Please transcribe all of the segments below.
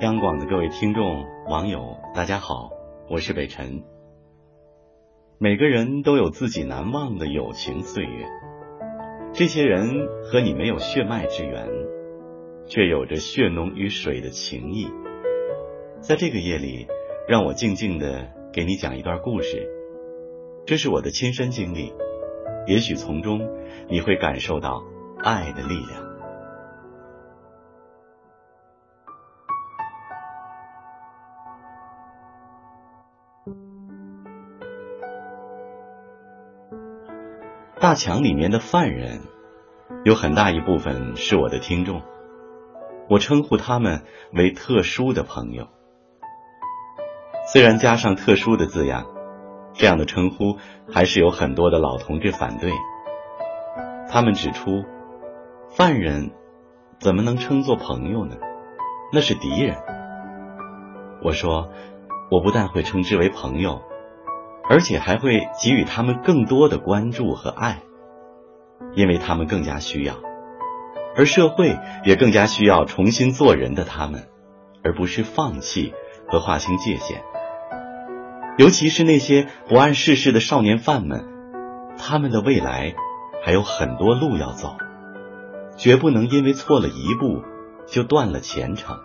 央广的各位听众、网友，大家好，我是北辰。每个人都有自己难忘的友情岁月，这些人和你没有血脉之缘，却有着血浓于水的情谊。在这个夜里，让我静静的给你讲一段故事，这是我的亲身经历，也许从中你会感受到爱的力量。墙里面的犯人，有很大一部分是我的听众，我称呼他们为特殊的朋友。虽然加上“特殊的”字样，这样的称呼还是有很多的老同志反对。他们指出，犯人怎么能称作朋友呢？那是敌人。我说，我不但会称之为朋友。而且还会给予他们更多的关注和爱，因为他们更加需要，而社会也更加需要重新做人的他们，而不是放弃和划清界限。尤其是那些不谙世事的少年犯们，他们的未来还有很多路要走，绝不能因为错了一步就断了前程，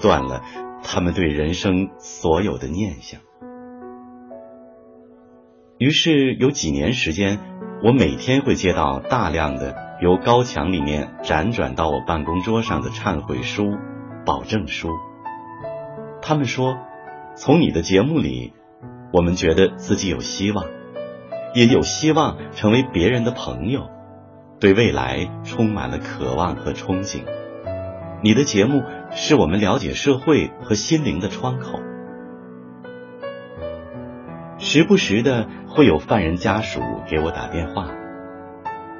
断了他们对人生所有的念想。于是有几年时间，我每天会接到大量的由高墙里面辗转到我办公桌上的忏悔书、保证书。他们说，从你的节目里，我们觉得自己有希望，也有希望成为别人的朋友，对未来充满了渴望和憧憬。你的节目是我们了解社会和心灵的窗口。时不时的会有犯人家属给我打电话，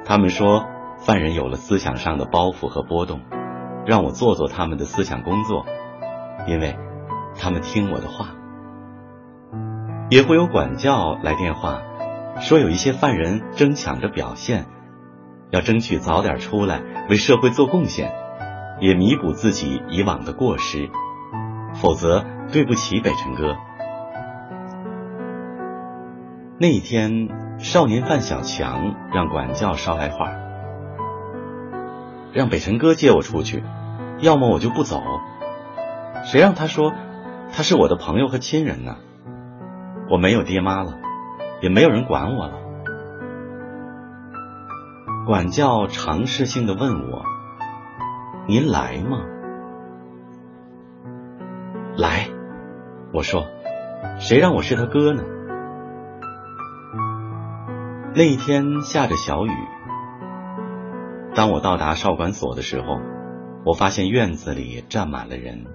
他们说犯人有了思想上的包袱和波动，让我做做他们的思想工作，因为他们听我的话。也会有管教来电话，说有一些犯人争抢着表现，要争取早点出来为社会做贡献，也弥补自己以往的过失，否则对不起北辰哥。那一天，少年犯小强让管教捎来话，让北辰哥接我出去，要么我就不走。谁让他说他是我的朋友和亲人呢？我没有爹妈了，也没有人管我了。管教尝试性的问我：“您来吗？”来，我说：“谁让我是他哥呢？”那一天下着小雨。当我到达少管所的时候，我发现院子里站满了人。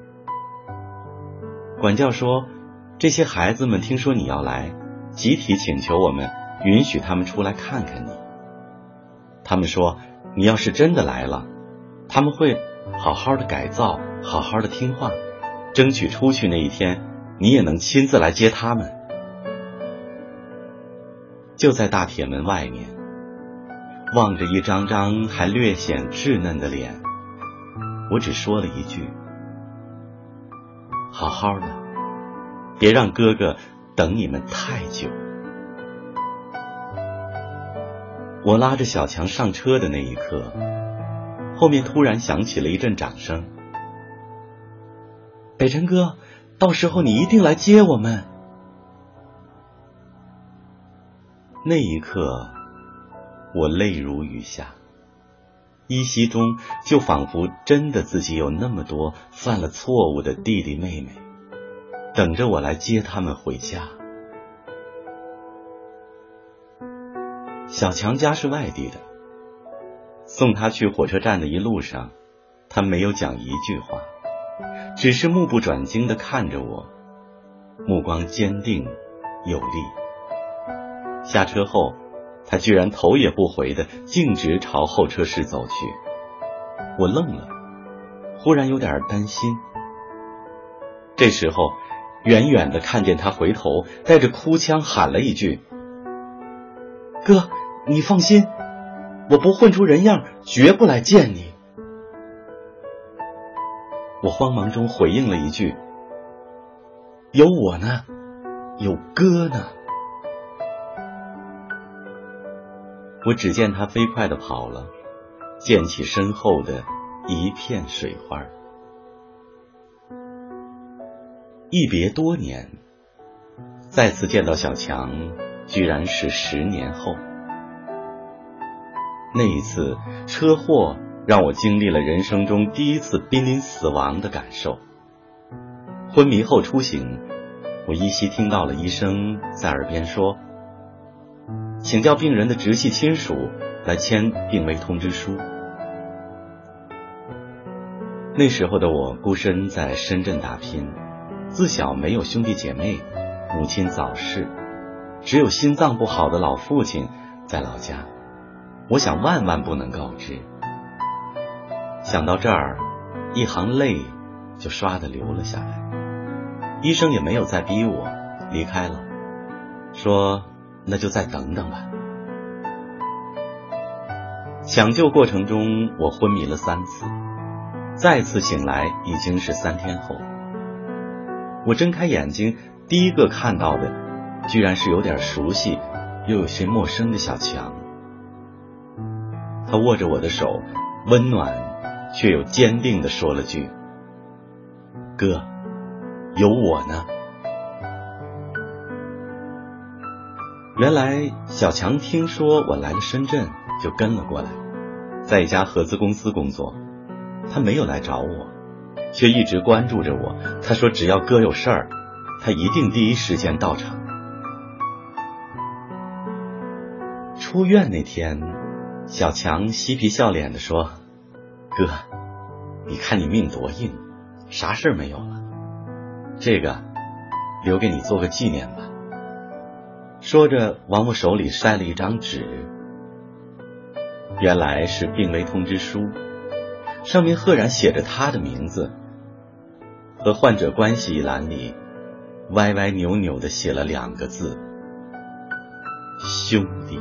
管教说：“这些孩子们听说你要来，集体请求我们允许他们出来看看你。他们说，你要是真的来了，他们会好好的改造，好好的听话，争取出去那一天，你也能亲自来接他们。”就在大铁门外面，望着一张张还略显稚嫩的脸，我只说了一句：“好好的，别让哥哥等你们太久。”我拉着小强上车的那一刻，后面突然响起了一阵掌声。北辰哥，到时候你一定来接我们。那一刻，我泪如雨下，依稀中就仿佛真的自己有那么多犯了错误的弟弟妹妹，等着我来接他们回家。小强家是外地的，送他去火车站的一路上，他没有讲一句话，只是目不转睛的看着我，目光坚定有力。下车后，他居然头也不回的径直朝候车室走去。我愣了，忽然有点担心。这时候，远远的看见他回头，带着哭腔喊了一句：“哥，你放心，我不混出人样，绝不来见你。”我慌忙中回应了一句：“有我呢，有哥呢。”我只见他飞快地跑了，溅起身后的一片水花。一别多年，再次见到小强，居然是十年后。那一次车祸让我经历了人生中第一次濒临死亡的感受。昏迷后初醒，我依稀听到了医生在耳边说。请叫病人的直系亲属来签病危通知书。那时候的我孤身在深圳打拼，自小没有兄弟姐妹，母亲早逝，只有心脏不好的老父亲在老家。我想万万不能告知。想到这儿，一行泪就唰的流了下来。医生也没有再逼我，离开了，说。那就再等等吧。抢救过程中，我昏迷了三次，再次醒来已经是三天后。我睁开眼睛，第一个看到的居然是有点熟悉又有些陌生的小强。他握着我的手，温暖却又坚定的说了句：“哥，有我呢。”原来小强听说我来了深圳，就跟了过来，在一家合资公司工作。他没有来找我，却一直关注着我。他说：“只要哥有事儿，他一定第一时间到场。”出院那天，小强嬉皮笑脸地说：“哥，你看你命多硬，啥事儿没有了。这个留给你做个纪念吧。”说着，往我手里塞了一张纸，原来是病危通知书，上面赫然写着他的名字，和患者关系一栏里，歪歪扭扭的写了两个字：兄弟。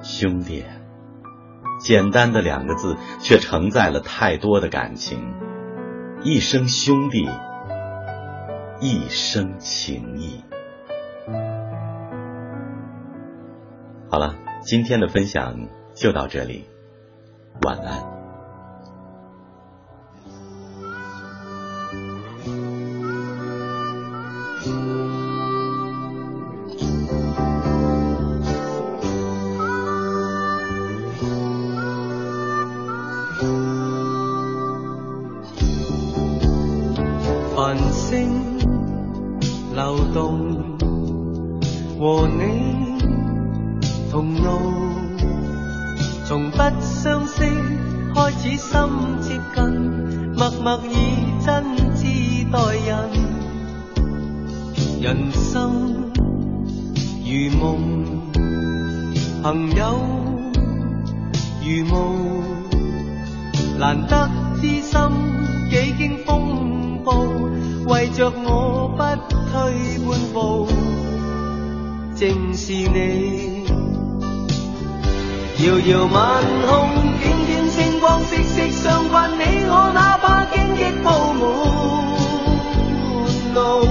兄弟，简单的两个字，却承载了太多的感情，一声兄弟。一生情谊。好了，今天的分享就到这里，晚安。不相识，開始心接近，默默以真挚待人。人生如夢，朋友如霧，難得知心幾經風暴，為着我不退半步，正是你。遥遥晚空，点点星光，息息相关。你我哪怕荆棘布满路，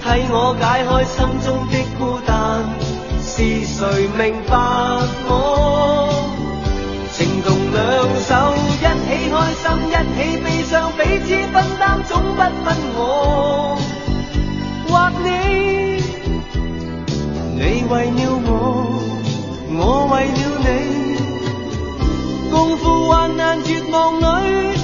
替我解开心中的孤单，是谁明白我？情同两手，一起开心，一起悲伤，彼此分担，总不分我或你。你为。了。我为了你，共赴患难绝望里。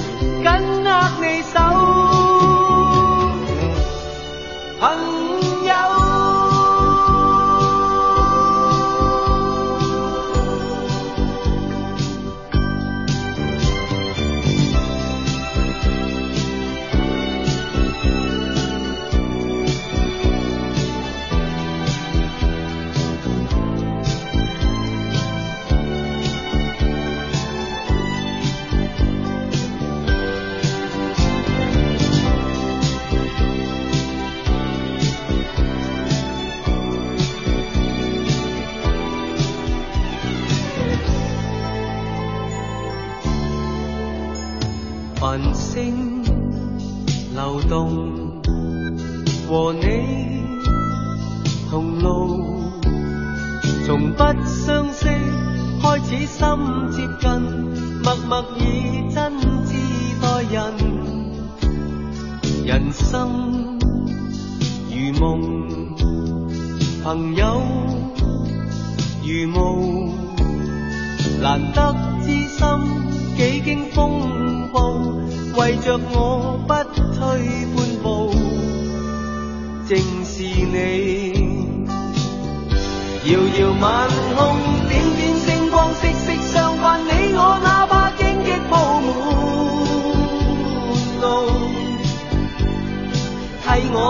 从不相识开始心接近，默默以真挚待人。人生如梦，朋友如雾，难得知心，几经风暴，为着我不。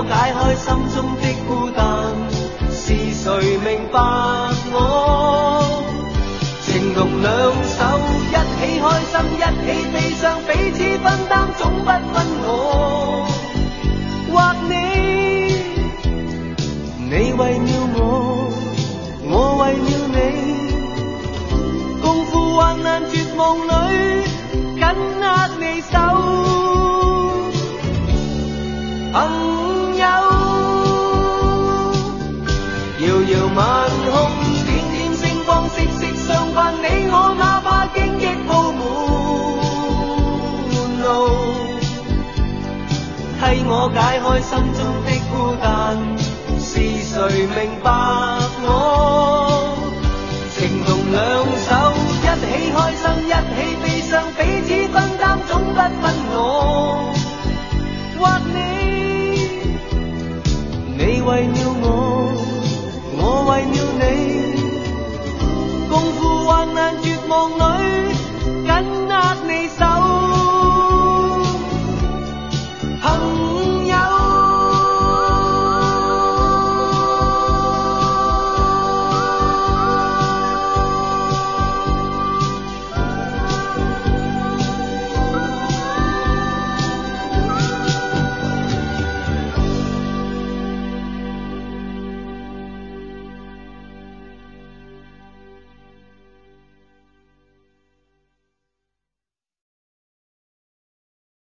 解開心中的孤單，是誰明白我？情同兩手，一起開心，一起悲伤，彼此分擔，總不分我。或你，你為了我，我為了你，共赴患難絕望裏，緊握你手。朋。解开心中的孤单，是谁明白我？